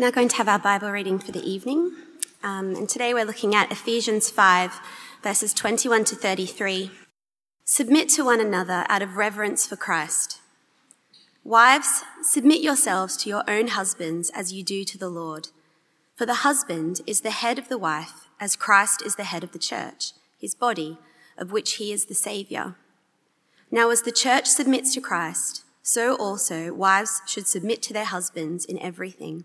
Now, going to have our Bible reading for the evening. Um, and today we're looking at Ephesians 5, verses 21 to 33. Submit to one another out of reverence for Christ. Wives, submit yourselves to your own husbands as you do to the Lord. For the husband is the head of the wife, as Christ is the head of the church, his body, of which he is the Saviour. Now, as the church submits to Christ, so also wives should submit to their husbands in everything.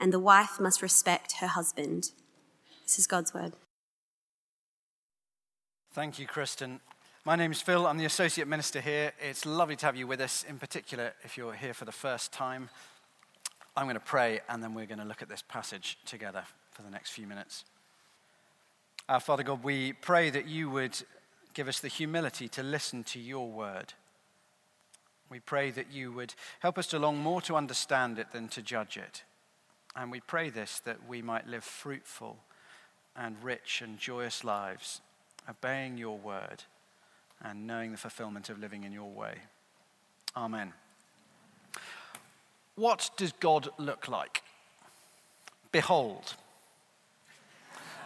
and the wife must respect her husband. This is God's word. Thank you, Kristen. My name is Phil. I'm the Associate Minister here. It's lovely to have you with us, in particular, if you're here for the first time. I'm going to pray and then we're going to look at this passage together for the next few minutes. Our Father God, we pray that you would give us the humility to listen to your word. We pray that you would help us to long more to understand it than to judge it. And we pray this that we might live fruitful and rich and joyous lives, obeying your word and knowing the fulfillment of living in your way. Amen. What does God look like? Behold.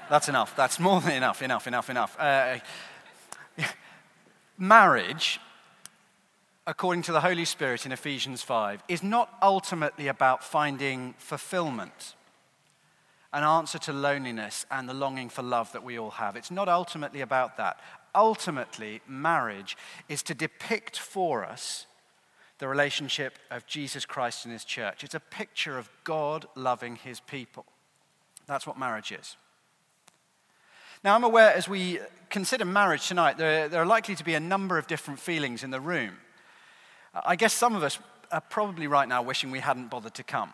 That's enough. That's more than enough. Enough, enough, enough. Uh, marriage according to the Holy Spirit in Ephesians 5, is not ultimately about finding fulfillment, an answer to loneliness and the longing for love that we all have. It's not ultimately about that. Ultimately, marriage is to depict for us the relationship of Jesus Christ and his church. It's a picture of God loving his people. That's what marriage is. Now, I'm aware as we consider marriage tonight, there, there, are likely to be a number of different feelings in the room. I guess some of us are probably right now wishing we hadn't bothered to come.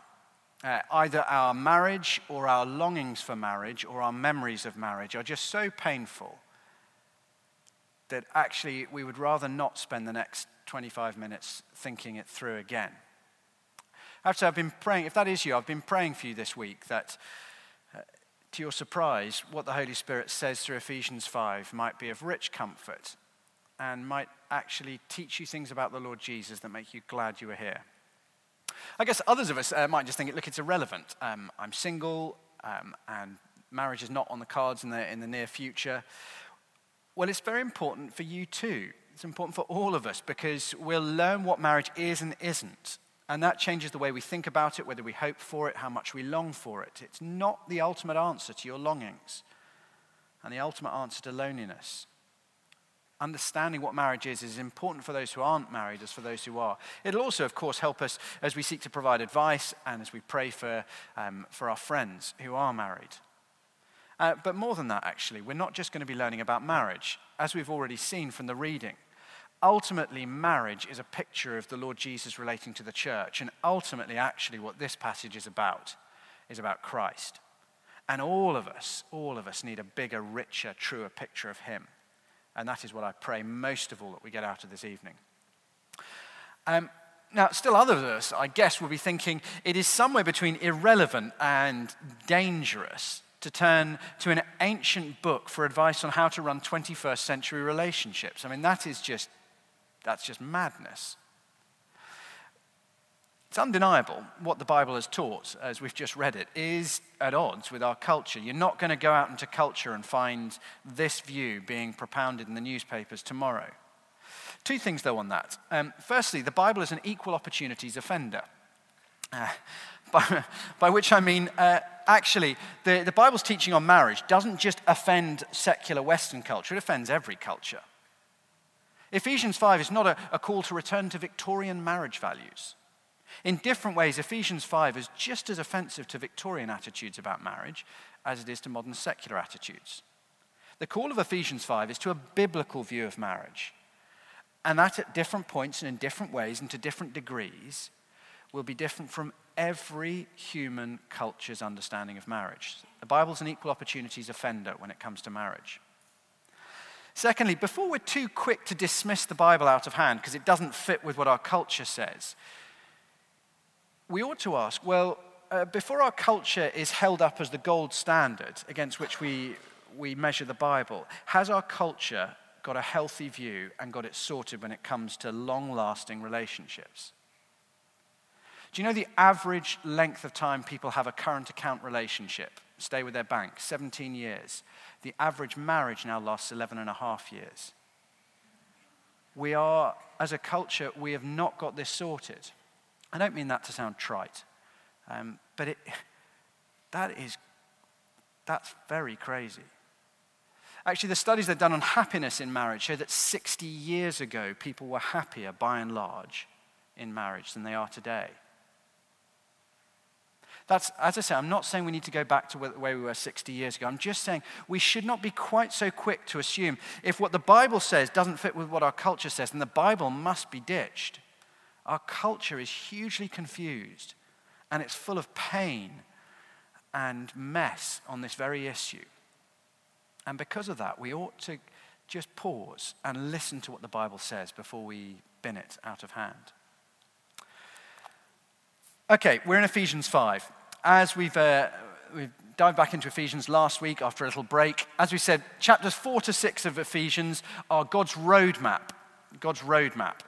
Uh, either our marriage or our longings for marriage or our memories of marriage are just so painful that actually we would rather not spend the next 25 minutes thinking it through again. After I've been praying, if that is you, I've been praying for you this week that, uh, to your surprise, what the Holy Spirit says through Ephesians 5 might be of rich comfort and might actually teach you things about the Lord Jesus that make you glad you were here. I guess others of us uh, might just think, look, it's irrelevant. Um, I'm single, um, and marriage is not on the cards in the, in the near future. Well, it's very important for you too. It's important for all of us because we'll learn what marriage is and isn't. And that changes the way we think about it, whether we hope for it, how much we long for it. It's not the ultimate answer to your longings and the ultimate answer to loneliness understanding what marriage is is important for those who aren't married as for those who are. It'll also, of course, help us as we seek to provide advice and as we pray for, um, for our friends who are married. Uh, but more than that, actually, we're not just going to be learning about marriage, as we've already seen from the reading. Ultimately, marriage is a picture of the Lord Jesus relating to the church, and ultimately, actually, what this passage is about is about Christ. And all of us, all of us need a bigger, richer, truer picture of Him. And that is what I pray most of all that we get out of this evening. Um, now, still others of us, I guess, will be thinking it is somewhere between irrelevant and dangerous to turn to an ancient book for advice on how to run 21st century relationships. I mean, that is just, that's just madness. It's undeniable what the Bible has taught, as we've just read it, is at odds with our culture. You're not going to go out into culture and find this view being propounded in the newspapers tomorrow. Two things, though, on that. Um, firstly, the Bible is an equal opportunities offender, uh, by, by, which I mean uh, actually, the, the Bible's teaching on marriage doesn't just offend secular Western culture, it offends every culture. Ephesians 5 is not a, a call to return to Victorian marriage values. In different ways, Ephesians 5 is just as offensive to Victorian attitudes about marriage as it is to modern secular attitudes. The call of Ephesians 5 is to a biblical view of marriage. And that at different points and in different ways and to different degrees will be different from every human culture's understanding of marriage. The Bible's an equal opportunities offender when it comes to marriage. Secondly, before we're too quick to dismiss the Bible out of hand because it doesn't fit with what our culture says, we ought to ask well, uh, before our culture is held up as the gold standard against which we, we measure the Bible, has our culture got a healthy view and got it sorted when it comes to long lasting relationships? Do you know the average length of time people have a current account relationship, stay with their bank? 17 years. The average marriage now lasts 11 and a half years. We are, as a culture, we have not got this sorted. I don't mean that to sound trite, um, but it, that is, that's very crazy. Actually, the studies they've done on happiness in marriage show that 60 years ago, people were happier by and large in marriage than they are today. That's, as I say, I'm not saying we need to go back to the way we were 60 years ago. I'm just saying we should not be quite so quick to assume if what the Bible says doesn't fit with what our culture says, then the Bible must be ditched. Our culture is hugely confused and it's full of pain and mess on this very issue. And because of that, we ought to just pause and listen to what the Bible says before we bin it out of hand. Okay, we're in Ephesians 5. As we've, uh, we've dived back into Ephesians last week after a little break, as we said, chapters 4 to 6 of Ephesians are God's roadmap. God's roadmap.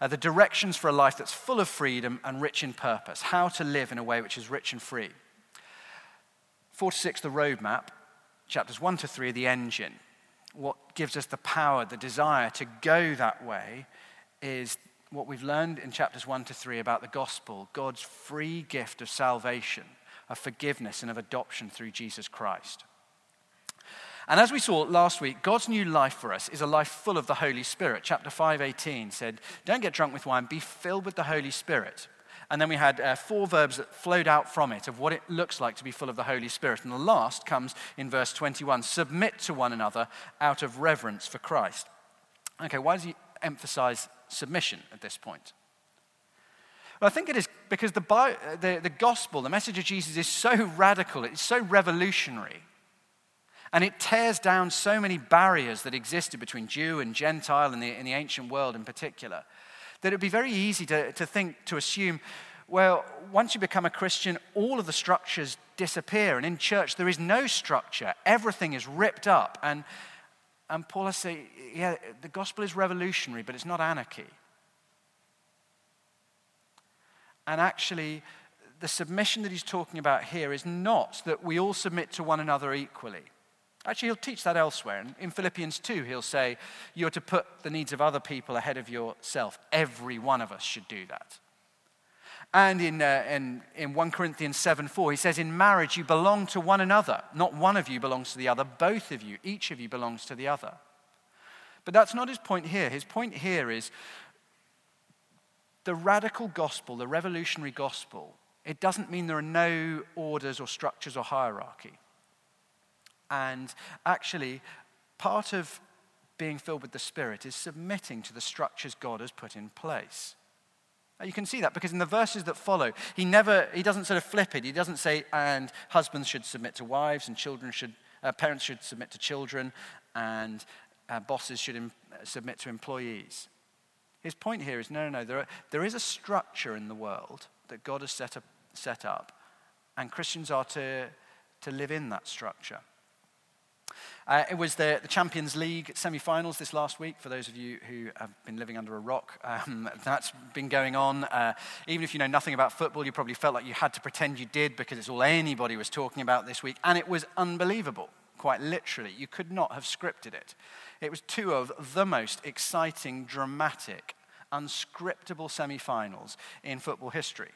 Uh, the directions for a life that's full of freedom and rich in purpose. How to live in a way which is rich and free. 4 to 6, the roadmap. Chapters 1 to 3, the engine. What gives us the power, the desire to go that way is what we've learned in chapters 1 to 3 about the gospel, God's free gift of salvation, of forgiveness, and of adoption through Jesus Christ. And as we saw last week, God's new life for us is a life full of the Holy Spirit. Chapter 5:18 said, "Don't get drunk with wine, be filled with the Holy Spirit." And then we had uh, four verbs that flowed out from it of what it looks like to be full of the Holy Spirit. And the last comes in verse 21 submit to one another out of reverence for Christ. Okay, why does he emphasize submission at this point? Well, I think it is because the, the, the gospel, the message of Jesus, is so radical, it's so revolutionary, and it tears down so many barriers that existed between Jew and Gentile in the, in the ancient world in particular, that it would be very easy to, to think, to assume, well, once you become a Christian, all of the structures disappear. And in church, there is no structure, everything is ripped up. And and Paul has said, yeah, the gospel is revolutionary, but it's not anarchy. And actually, the submission that he's talking about here is not that we all submit to one another equally. Actually, he'll teach that elsewhere. And In Philippians 2, he'll say, You're to put the needs of other people ahead of yourself. Every one of us should do that. And in, uh, in, in 1 Corinthians 7 4, he says, In marriage, you belong to one another. Not one of you belongs to the other, both of you, each of you belongs to the other. But that's not his point here. His point here is the radical gospel, the revolutionary gospel, it doesn't mean there are no orders or structures or hierarchy. And actually, part of being filled with the Spirit is submitting to the structures God has put in place. You can see that because in the verses that follow, he never, he doesn't sort of flip it. He doesn't say, and husbands should submit to wives, and children should, uh, parents should submit to children, and uh, bosses should Im- submit to employees. His point here is no, no, no. There, are, there is a structure in the world that God has set up, set up and Christians are to, to live in that structure. Uh, it was the, the Champions League semi finals this last week, for those of you who have been living under a rock. Um, that's been going on. Uh, even if you know nothing about football, you probably felt like you had to pretend you did because it's all anybody was talking about this week. And it was unbelievable, quite literally. You could not have scripted it. It was two of the most exciting, dramatic, unscriptable semi finals in football history.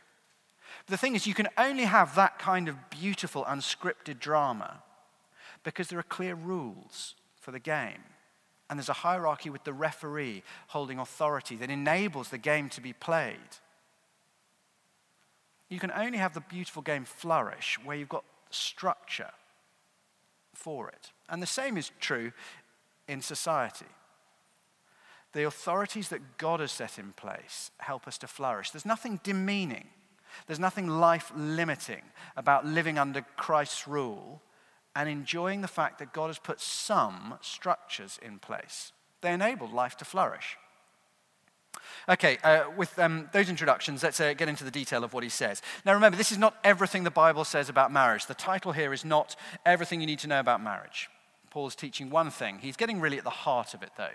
The thing is, you can only have that kind of beautiful, unscripted drama because there are clear rules for the game. And there's a hierarchy with the referee holding authority that enables the game to be played. You can only have the beautiful game flourish where you've got structure for it. And the same is true in society. The authorities that God has set in place help us to flourish. There's nothing demeaning there's nothing life limiting about living under Christ's rule and enjoying the fact that God has put some structures in place. They enable life to flourish. Okay, uh, with um, those introductions, let's uh, get into the detail of what he says. Now, remember, this is not everything the Bible says about marriage. The title here is not everything you need to know about marriage. Paul's teaching one thing. He's getting really at the heart of it, though.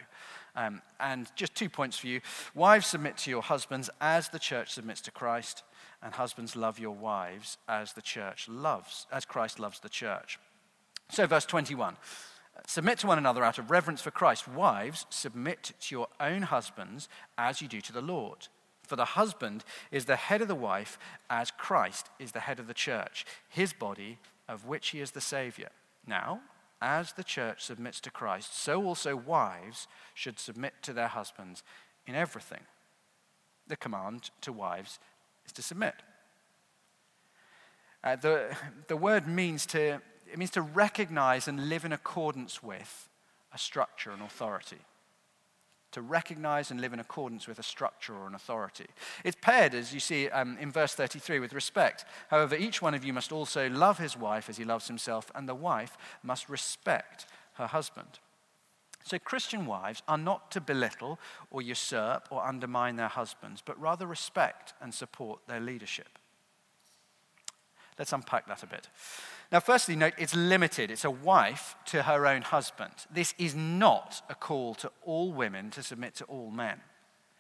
Um, and just two points for you. Wives, submit to your husbands as the church submits to Christ and husbands love your wives as the church loves, as Christ loves the church. So, verse 21 Submit to one another out of reverence for Christ. Wives, submit to your own husbands as you do to the Lord. For the husband is the head of the wife, as Christ is the head of the church, his body, of which he is the Savior. Now, as the church submits to Christ, so also wives should submit to their husbands in everything. The command to wives is to submit. Uh, the, the word means to, it means to recognize and live in accordance with a structure and authority. To recognize and live in accordance with a structure or an authority. It's paired, as you see um, in verse 33, with respect. However, each one of you must also love his wife as he loves himself, and the wife must respect her husband. So, Christian wives are not to belittle or usurp or undermine their husbands, but rather respect and support their leadership. Let's unpack that a bit. Now, firstly, note it's limited. It's a wife to her own husband. This is not a call to all women to submit to all men.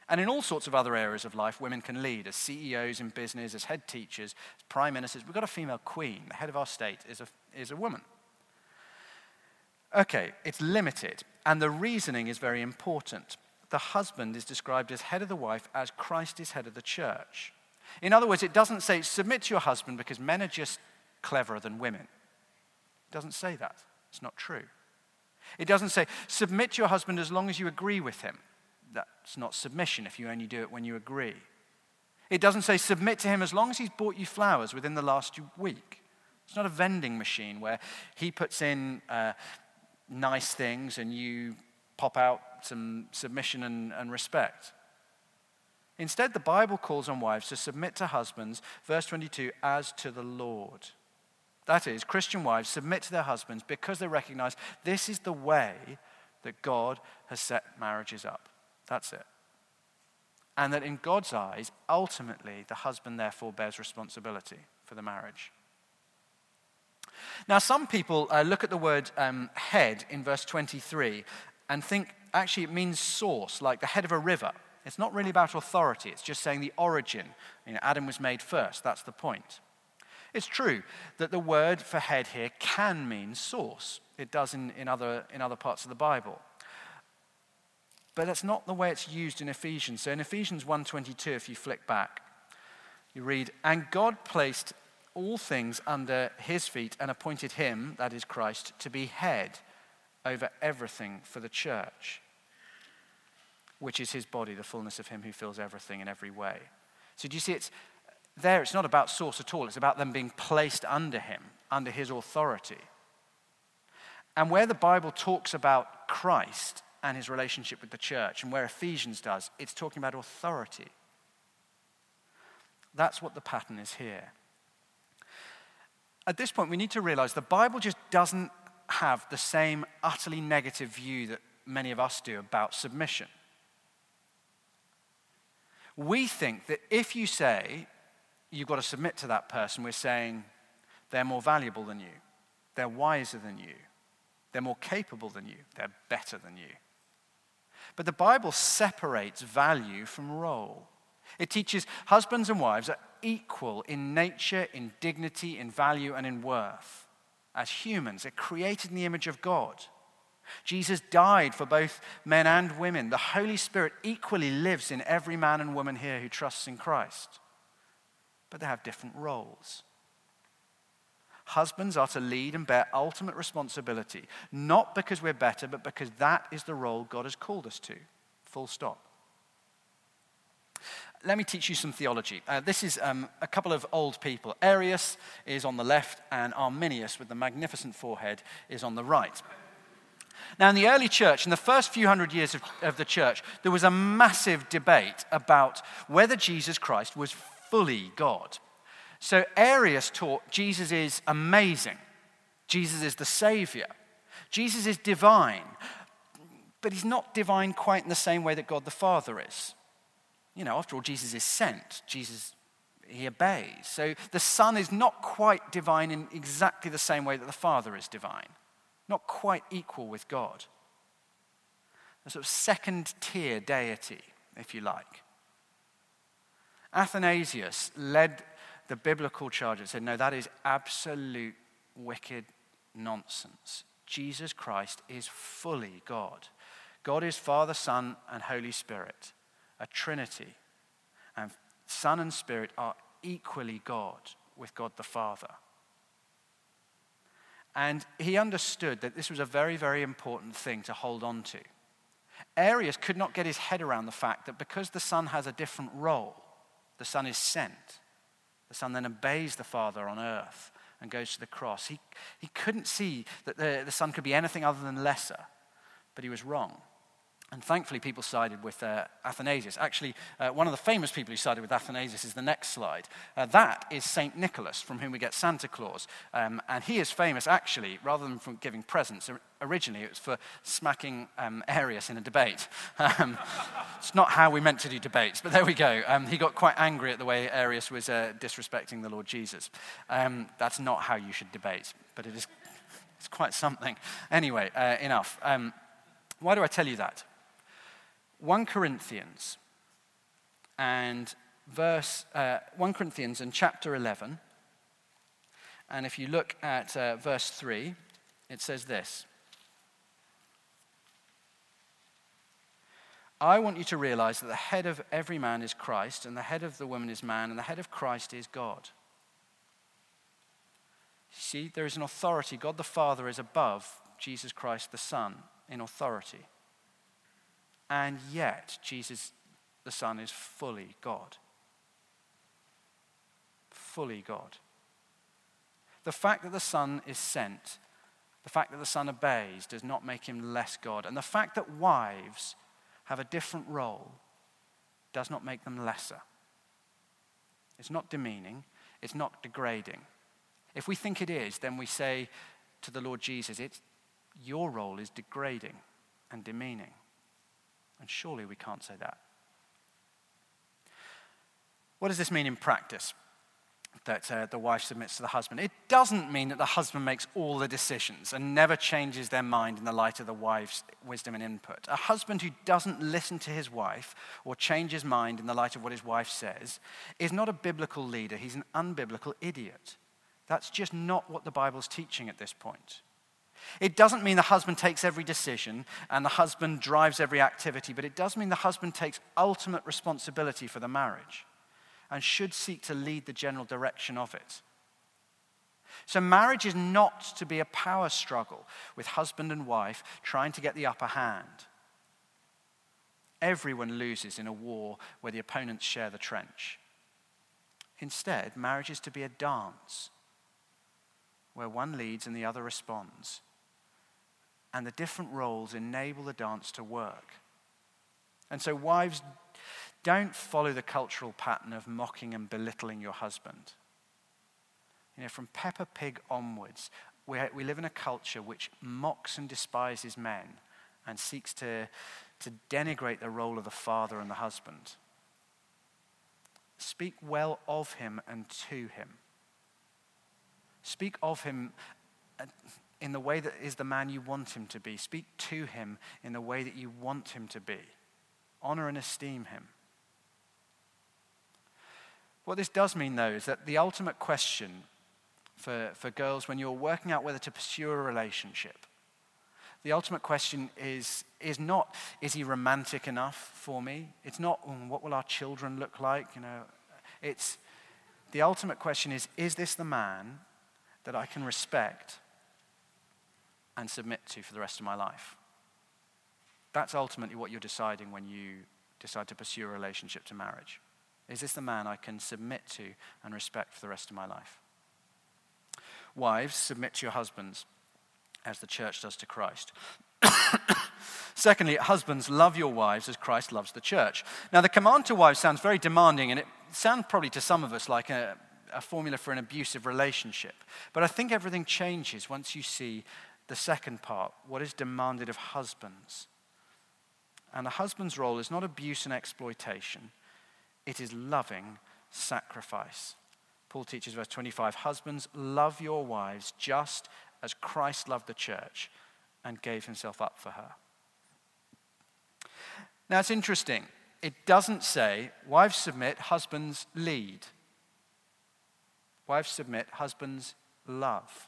And in all sorts of other areas of life, women can lead as CEOs in business, as head teachers, as prime ministers. We've got a female queen. The head of our state is a, is a woman. Okay, it's limited, and the reasoning is very important. The husband is described as head of the wife as Christ is head of the church. In other words, it doesn't say submit to your husband because men are just cleverer than women. It doesn't say that. It's not true. It doesn't say submit to your husband as long as you agree with him. That's not submission if you only do it when you agree. It doesn't say submit to him as long as he's bought you flowers within the last week. It's not a vending machine where he puts in uh, nice things and you pop out some submission and, and respect. Instead, the Bible calls on wives to submit to husbands, verse 22, as to the Lord. That is, Christian wives submit to their husbands because they recognize this is the way that God has set marriages up. That's it. And that in God's eyes, ultimately, the husband therefore bears responsibility for the marriage. Now, some people uh, look at the word um, head in verse 23 and think actually it means source, like the head of a river. It's not really about authority, it's just saying the origin. You know, Adam was made first, that's the point. It's true that the word for head here can mean source. It does in, in, other, in other parts of the Bible. But that's not the way it's used in Ephesians. So in Ephesians 1:22, if you flick back, you read, "And God placed all things under his feet and appointed him, that is Christ, to be head over everything for the church, which is his body, the fullness of him who fills everything in every way. So do you see it's there it's not about source at all, it's about them being placed under him, under his authority. And where the Bible talks about Christ and his relationship with the church, and where Ephesians does, it's talking about authority. That's what the pattern is here at this point, we need to realize the Bible just doesn't have the same utterly negative view that many of us do about submission. We think that if you say you've got to submit to that person, we're saying they're more valuable than you, they're wiser than you, they're more capable than you, they're better than you. But the Bible separates value from role. It teaches husbands and wives are equal in nature, in dignity, in value, and in worth. As humans, they're created in the image of God. Jesus died for both men and women. The Holy Spirit equally lives in every man and woman here who trusts in Christ. but they have different roles. Husbands are to lead and bear ultimate responsibility, not because we're better, but because that is the role God has called us to. Full stop. Let me teach you some theology. Uh, this is um, a couple of old people. Arius is on the left, and Athanasius, with the magnificent forehead, is on the right. Now, in the early church, in the first few hundred years of, of the church, there was a massive debate about whether Jesus Christ was fully God. So Arius taught Jesus is amazing, Jesus is the Savior, Jesus is divine, but he's not divine quite in the same way that God the Father is. You know, after all, Jesus is sent, Jesus, he obeys. So the Son is not quite divine in exactly the same way that the Father is divine, not quite equal with God. A sort of second tier deity, if you like. Athanasius led the biblical charge and said, no, that is absolute wicked nonsense. Jesus Christ is fully God. God is Father, Son, and Holy Spirit, a Trinity. And Son and Spirit are equally God with God the Father. And he understood that this was a very, very important thing to hold on to. Arius could not get his head around the fact that because the Son has a different role, the Son is sent. The Son then obeys the Father on earth and goes to the cross. He, he couldn't see that the, the Son could be anything other than lesser, but he was wrong. And thankfully, people sided with uh, Athanasius. Actually, uh, one of the famous people who sided with Athanasius is the next slide. Uh, that is St. Nicholas, from whom we get Santa Claus. Um, and he is famous, actually, rather than for giving presents. Originally, it was for smacking um, Arius in a debate. Um, it's not how we meant to do debates, but there we go. Um, he got quite angry at the way Arius was uh, disrespecting the Lord Jesus. Um, that's not how you should debate, but it is it's quite something. Anyway, uh, enough. Um, why do I tell you that? 1 Corinthians and verse uh, 1 Corinthians and chapter 11. And if you look at uh, verse 3, it says this I want you to realize that the head of every man is Christ, and the head of the woman is man, and the head of Christ is God. See, there is an authority. God the Father is above Jesus Christ the Son in authority. And yet, Jesus the Son is fully God. Fully God. The fact that the Son is sent, the fact that the Son obeys, does not make him less God. And the fact that wives have a different role does not make them lesser. It's not demeaning, it's not degrading. If we think it is, then we say to the Lord Jesus, it's, Your role is degrading and demeaning. And surely we can't say that. What does this mean in practice? That uh, the wife submits to the husband. It doesn't mean that the husband makes all the decisions and never changes their mind in the light of the wife's wisdom and input. A husband who doesn't listen to his wife or change his mind in the light of what his wife says is not a biblical leader, he's an unbiblical idiot. That's just not what the Bible's teaching at this point. It doesn't mean the husband takes every decision and the husband drives every activity, but it does mean the husband takes ultimate responsibility for the marriage and should seek to lead the general direction of it. So, marriage is not to be a power struggle with husband and wife trying to get the upper hand. Everyone loses in a war where the opponents share the trench. Instead, marriage is to be a dance where one leads and the other responds and the different roles enable the dance to work. And so, wives, don't follow the cultural pattern of mocking and belittling your husband. You know, from Peppa Pig onwards, we, we live in a culture which mocks and despises men and seeks to, to denigrate the role of the father and the husband. Speak well of him and to him. Speak of him uh, in the way that is the man you want him to be. Speak to him in the way that you want him to be. Honor and esteem him. What this does mean, though, is that the ultimate question for, for girls when you're working out whether to pursue a relationship, the ultimate question is, is not, is he romantic enough for me? It's not, mm, what will our children look like? You know, it's, the ultimate question is is this the man that I can respect and submit to for the rest of my life? That's ultimately what you're deciding when you decide to pursue a relationship to marriage. Is this the man I can submit to and respect for the rest of my life? Wives, submit to your husbands as the church does to Christ. Secondly, husbands, love your wives as Christ loves the church. Now, the command to wives sounds very demanding, and it sounds probably to some of us like a, a formula for an abusive relationship. But I think everything changes once you see the second part what is demanded of husbands. And the husband's role is not abuse and exploitation, it is loving sacrifice. Paul teaches, verse 25 Husbands, love your wives just as Christ loved the church and gave himself up for her. Now it's interesting. It doesn't say, wives submit, husbands lead. Wives submit, husbands love.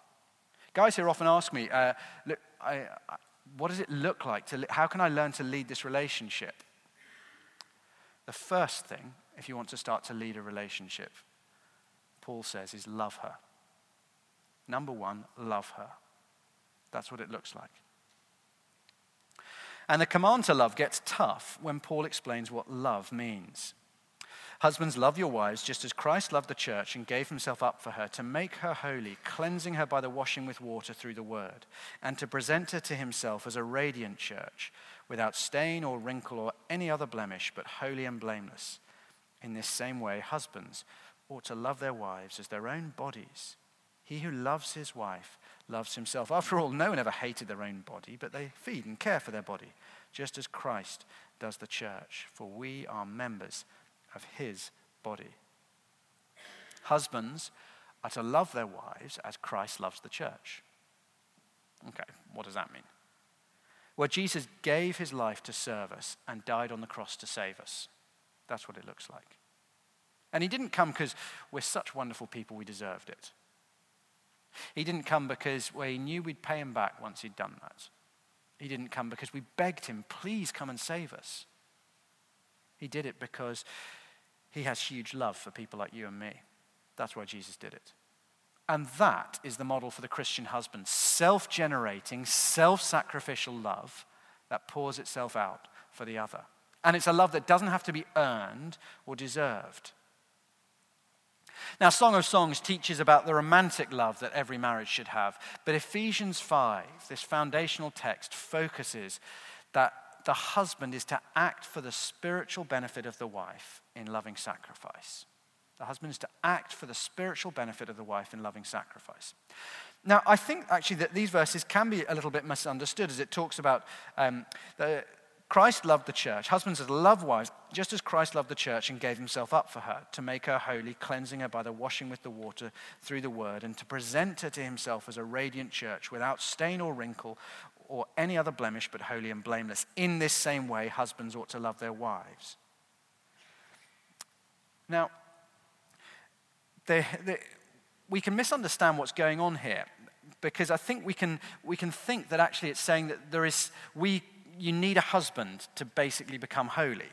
Guys here often ask me, uh, look, I, I, what does it look like? To, how can I learn to lead this relationship? The first thing, if you want to start to lead a relationship, Paul says, is love her. Number one, love her. That's what it looks like. And the command to love gets tough when Paul explains what love means. Husbands, love your wives just as Christ loved the church and gave himself up for her to make her holy, cleansing her by the washing with water through the word, and to present her to himself as a radiant church, without stain or wrinkle or any other blemish, but holy and blameless. In this same way, husbands ought to love their wives as their own bodies. He who loves his wife loves himself. After all, no one ever hated their own body, but they feed and care for their body, just as Christ does the church, for we are members of his body. Husbands are to love their wives as Christ loves the church. Okay, what does that mean? Well, Jesus gave his life to serve us and died on the cross to save us. That's what it looks like. And he didn't come because we're such wonderful people we deserved it. He didn't come because well, he knew we'd pay him back once he'd done that. He didn't come because we begged him, please come and save us. He did it because he has huge love for people like you and me. That's why Jesus did it. And that is the model for the Christian husband self generating, self sacrificial love that pours itself out for the other. And it's a love that doesn't have to be earned or deserved. Now, Song of Songs teaches about the romantic love that every marriage should have. But Ephesians 5, this foundational text, focuses that the husband is to act for the spiritual benefit of the wife in loving sacrifice. The husband is to act for the spiritual benefit of the wife in loving sacrifice. Now, I think actually that these verses can be a little bit misunderstood as it talks about um, the, Christ loved the church. Husbands as love wives, just as Christ loved the church and gave himself up for her, to make her holy, cleansing her by the washing with the water through the word, and to present her to himself as a radiant church without stain or wrinkle or any other blemish, but holy and blameless. In this same way, husbands ought to love their wives. Now, they, they, we can misunderstand what's going on here because I think we can, we can think that actually it's saying that there is, we you need a husband to basically become holy.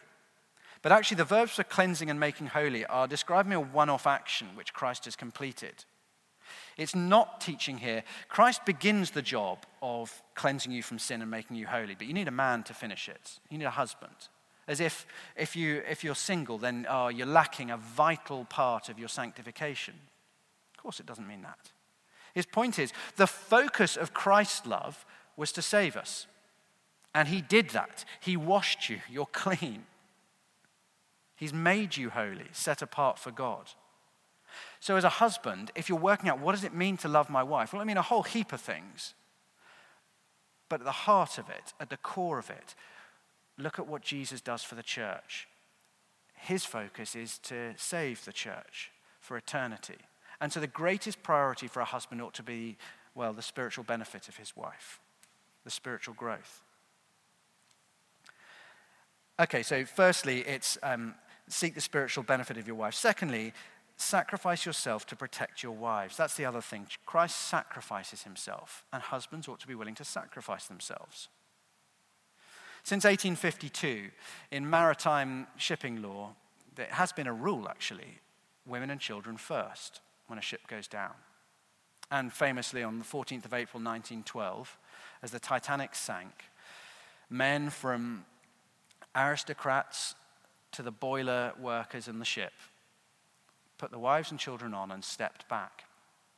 But actually, the verbs for cleansing and making holy are describing a one off action which Christ has completed. It's not teaching here. Christ begins the job of cleansing you from sin and making you holy, but you need a man to finish it. You need a husband. As if, if, you, if you're single, then oh, you're lacking a vital part of your sanctification. Of course, it doesn't mean that. His point is the focus of Christ's love was to save us. And he did that. He washed you. You're clean. He's made you holy, set apart for God. So, as a husband, if you're working out what does it mean to love my wife, well, I mean a whole heap of things. But at the heart of it, at the core of it, look at what Jesus does for the church. His focus is to save the church for eternity. And so, the greatest priority for a husband ought to be, well, the spiritual benefit of his wife, the spiritual growth. Okay, so firstly, it's um, seek the spiritual benefit of your wife. Secondly, sacrifice yourself to protect your wives. That's the other thing. Christ sacrifices himself, and husbands ought to be willing to sacrifice themselves. Since 1852, in maritime shipping law, there has been a rule actually women and children first when a ship goes down. And famously, on the 14th of April 1912, as the Titanic sank, men from aristocrats to the boiler workers in the ship put the wives and children on and stepped back.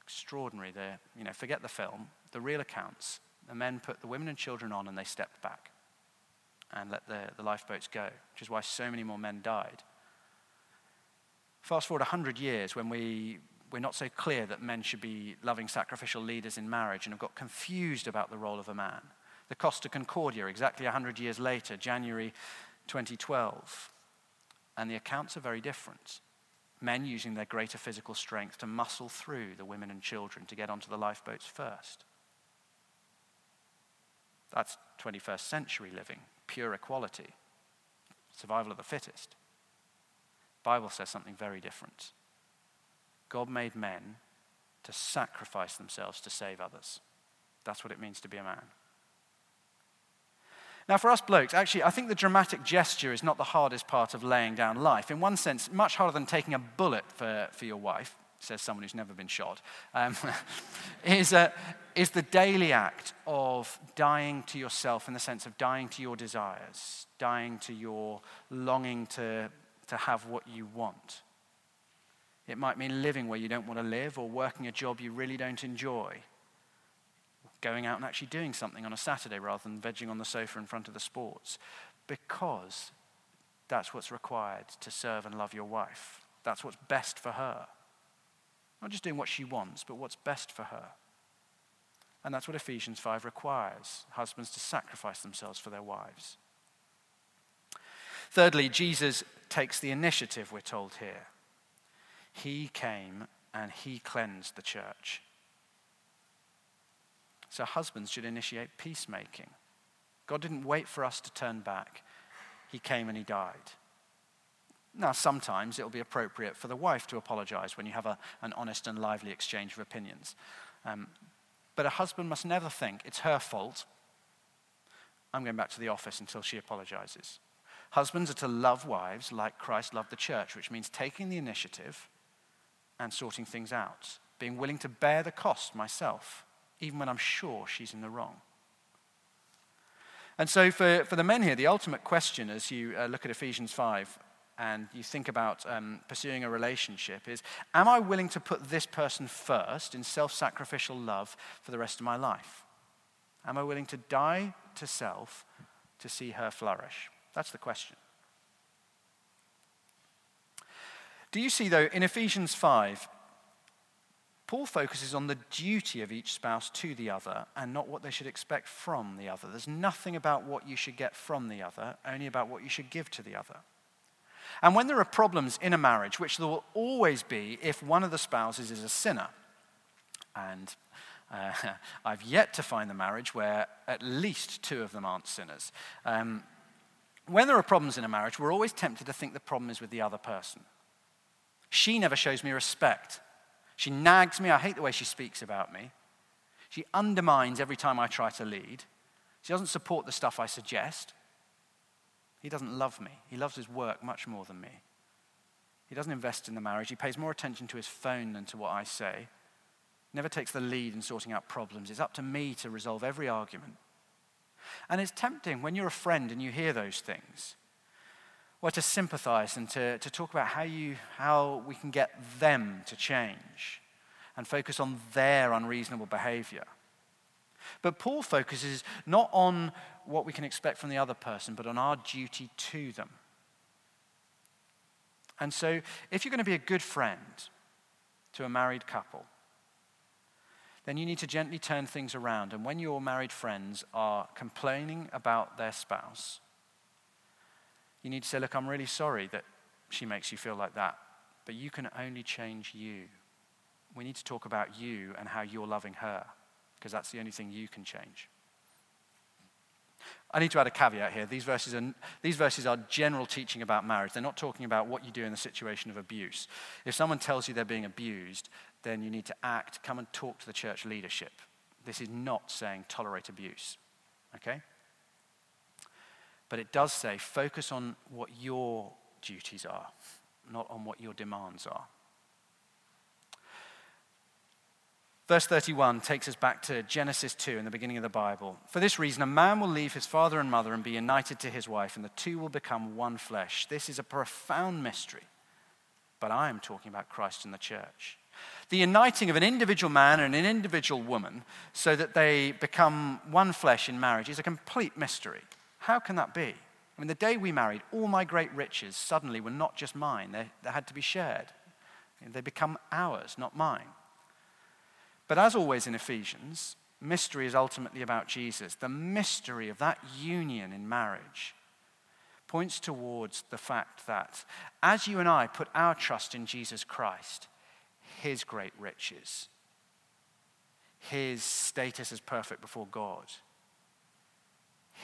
Extraordinary. The, you know, forget the film, the real accounts. The men put the women and children on and they stepped back and let the, the lifeboats go, which is why so many more men died. Fast forward 100 years when we, we're not so clear that men should be loving sacrificial leaders in marriage and have got confused about the role of a man. The Costa Concordia, exactly 100 years later, January 2012. And the accounts are very different. Men using their greater physical strength to muscle through the women and children to get onto the lifeboats first. That's 21st century living, pure equality, survival of the fittest. Bible says something very different. God made men to sacrifice themselves to save others. That's what it means to be a man. Now, for us blokes, actually, I think the dramatic gesture is not the hardest part of laying down life. In one sense, much harder than taking a bullet for, for your wife, says someone who's never been shot, um, is, uh, is the daily act of dying to yourself in the sense of dying to your desires, dying to your longing to to have what you want. It might mean living where you don't want to live or working a job you really don't enjoy. Going out and actually doing something on a Saturday rather than vegging on the sofa in front of the sports. Because that's what's required to serve and love your wife. That's what's best for her. Not just doing what she wants, but what's best for her. And that's what Ephesians 5 requires husbands to sacrifice themselves for their wives. Thirdly, Jesus takes the initiative, we're told here. He came and he cleansed the church. So husbands should initiate peacemaking. God didn't wait for us to turn back, he came and he died. Now, sometimes it'll be appropriate for the wife to apologize when you have a, an honest and lively exchange of opinions. Um, but a husband must never think it's her fault. I'm going back to the office until she apologizes. Husbands are to love wives like Christ loved the church, which means taking the initiative and sorting things out, being willing to bear the cost myself, even when I'm sure she's in the wrong. And so, for, for the men here, the ultimate question as you uh, look at Ephesians 5 and you think about um, pursuing a relationship is Am I willing to put this person first in self sacrificial love for the rest of my life? Am I willing to die to self to see her flourish? That's the question. Do you see, though, in Ephesians 5, Paul focuses on the duty of each spouse to the other and not what they should expect from the other. There's nothing about what you should get from the other, only about what you should give to the other. And when there are problems in a marriage, which there will always be if one of the spouses is a sinner, and uh, I've yet to find the marriage where at least two of them aren't sinners. Um, when there are problems in a marriage, we're always tempted to think the problem is with the other person. She never shows me respect. She nags me. I hate the way she speaks about me. She undermines every time I try to lead. She doesn't support the stuff I suggest. He doesn't love me. He loves his work much more than me. He doesn't invest in the marriage. He pays more attention to his phone than to what I say. Never takes the lead in sorting out problems. It's up to me to resolve every argument. And it's tempting when you're a friend and you hear those things. Well, to sympathize and to, to talk about how, you, how we can get them to change and focus on their unreasonable behavior. But Paul focuses not on what we can expect from the other person, but on our duty to them. And so, if you're going to be a good friend to a married couple, then you need to gently turn things around. And when your married friends are complaining about their spouse, you need to say, Look, I'm really sorry that she makes you feel like that, but you can only change you. We need to talk about you and how you're loving her, because that's the only thing you can change. I need to add a caveat here. These verses, are, these verses are general teaching about marriage. They're not talking about what you do in the situation of abuse. If someone tells you they're being abused, then you need to act, come and talk to the church leadership. This is not saying tolerate abuse, okay? But it does say focus on what your duties are, not on what your demands are. Verse 31 takes us back to Genesis 2 in the beginning of the Bible. For this reason, a man will leave his father and mother and be united to his wife, and the two will become one flesh. This is a profound mystery, but I am talking about Christ and the church. The uniting of an individual man and an individual woman so that they become one flesh in marriage is a complete mystery. How can that be? I mean, the day we married, all my great riches suddenly were not just mine, they, they had to be shared. They become ours, not mine. But as always in Ephesians, mystery is ultimately about Jesus. The mystery of that union in marriage points towards the fact that as you and I put our trust in Jesus Christ, his great riches, his status as perfect before God,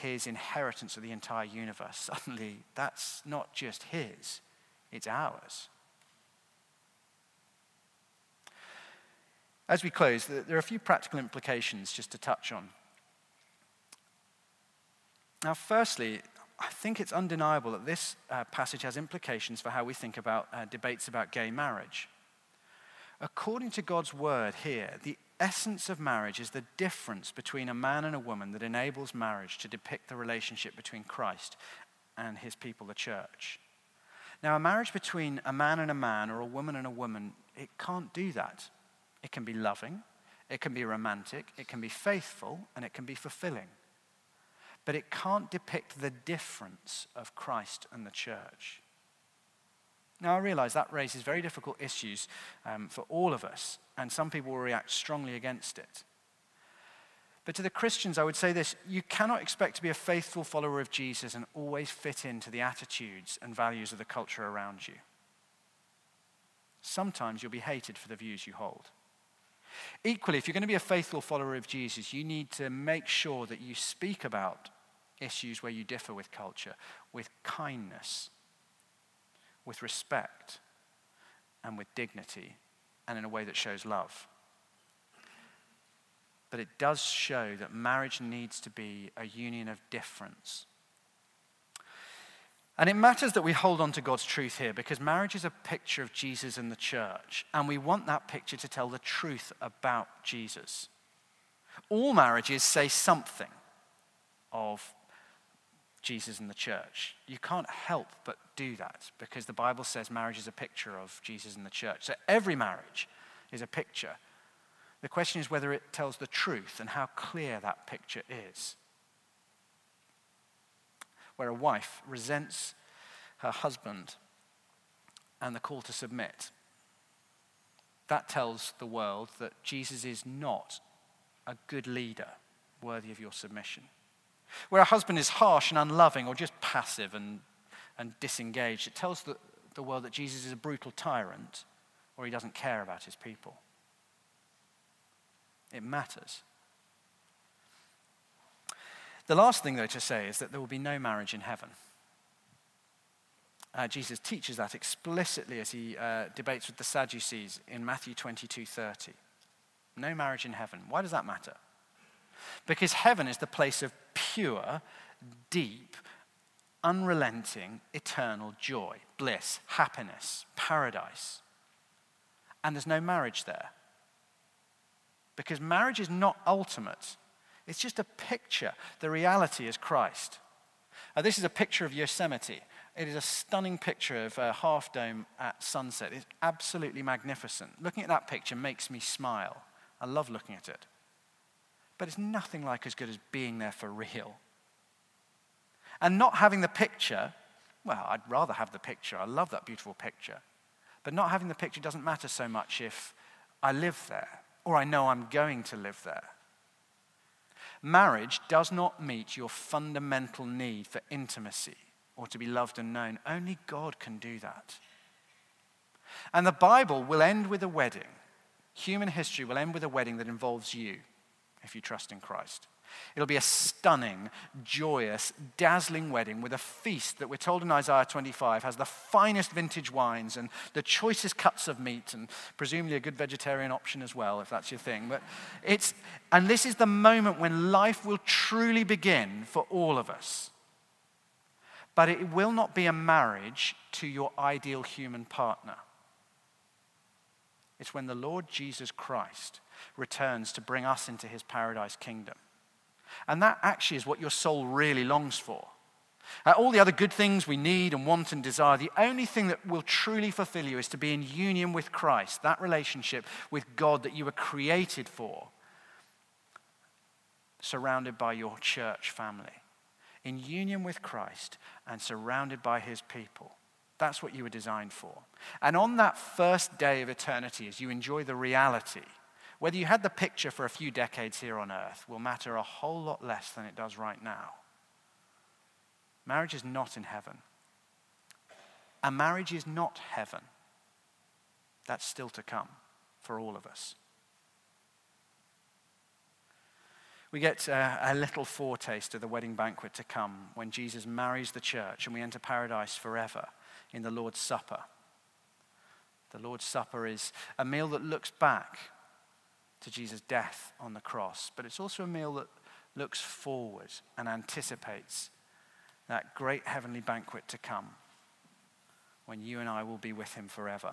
his inheritance of the entire universe, suddenly that's not just his, it's ours. As we close, there are a few practical implications just to touch on. Now, firstly, I think it's undeniable that this uh, passage has implications for how we think about uh, debates about gay marriage. According to God's word here, the essence of marriage is the difference between a man and a woman that enables marriage to depict the relationship between Christ and his people, the church. Now, a marriage between a man and a man or a woman and a woman, it can't do that. It can be loving, it can be romantic, it can be faithful, and it can be fulfilling. But it can't depict the difference of Christ and the church. Now, I realize that raises very difficult issues um, for all of us, and some people will react strongly against it. But to the Christians, I would say this you cannot expect to be a faithful follower of Jesus and always fit into the attitudes and values of the culture around you. Sometimes you'll be hated for the views you hold. Equally, if you're going to be a faithful follower of Jesus, you need to make sure that you speak about issues where you differ with culture with kindness, with respect, and with dignity, and in a way that shows love. But it does show that marriage needs to be a union of difference and it matters that we hold on to God's truth here because marriage is a picture of Jesus and the church, and we want that picture to tell the truth about Jesus. All marriages say something of Jesus and the church. You can't help but do that because the Bible says marriage is a picture of Jesus and the church. So every marriage is a picture. The question is whether it tells the truth and how clear that picture is where a wife resents her husband and the call to submit. That tells the world that Jesus is not a good leader worthy of your submission. Where a husband is harsh and unloving or just passive and, and disengaged, it tells the, the world that Jesus is a brutal tyrant or he doesn't care about his people. It matters. The last thing, though, to say is that there will be no marriage in heaven. Uh, Jesus teaches that explicitly as he uh, debates with the Sadducees in Matthew 22 30. No marriage in heaven. Why does that matter? Because heaven is the place of pure, deep, unrelenting, eternal joy, bliss, happiness, paradise. And there's no marriage there. Because marriage is not ultimate, it's just a picture. The reality is Christ. Uh, this is a picture of Yosemite. It is a stunning picture of a half dome at sunset. It's absolutely magnificent. Looking at that picture makes me smile. I love looking at it. But it's nothing like as good as being there for real. And not having the picture, well, I'd rather have the picture. I love that beautiful picture. But not having the picture doesn't matter so much if I live there or I know I'm going to live there. Marriage does not meet your fundamental need for intimacy or to be loved and known. Only God can do that. And the Bible will end with a wedding. Human history will end with a wedding that involves you if you trust in Christ. It'll be a stunning, joyous, dazzling wedding with a feast that we're told in Isaiah 25 has the finest vintage wines and the choicest cuts of meat, and presumably a good vegetarian option as well, if that's your thing. But it's, and this is the moment when life will truly begin for all of us. But it will not be a marriage to your ideal human partner. It's when the Lord Jesus Christ returns to bring us into his paradise kingdom. And that actually is what your soul really longs for. Uh, all the other good things we need and want and desire, the only thing that will truly fulfill you is to be in union with Christ, that relationship with God that you were created for, surrounded by your church family. In union with Christ and surrounded by his people. That's what you were designed for. And on that first day of eternity, as you enjoy the reality, whether you had the picture for a few decades here on earth will matter a whole lot less than it does right now. Marriage is not in heaven. A marriage is not heaven. That's still to come for all of us. We get uh, a little foretaste of the wedding banquet to come when Jesus marries the church and we enter paradise forever in the Lord's Supper. The Lord's Supper is a meal that looks back to Jesus' death on the cross, but it's also a meal that looks forward and anticipates that great heavenly banquet to come when you and I will be with him forever.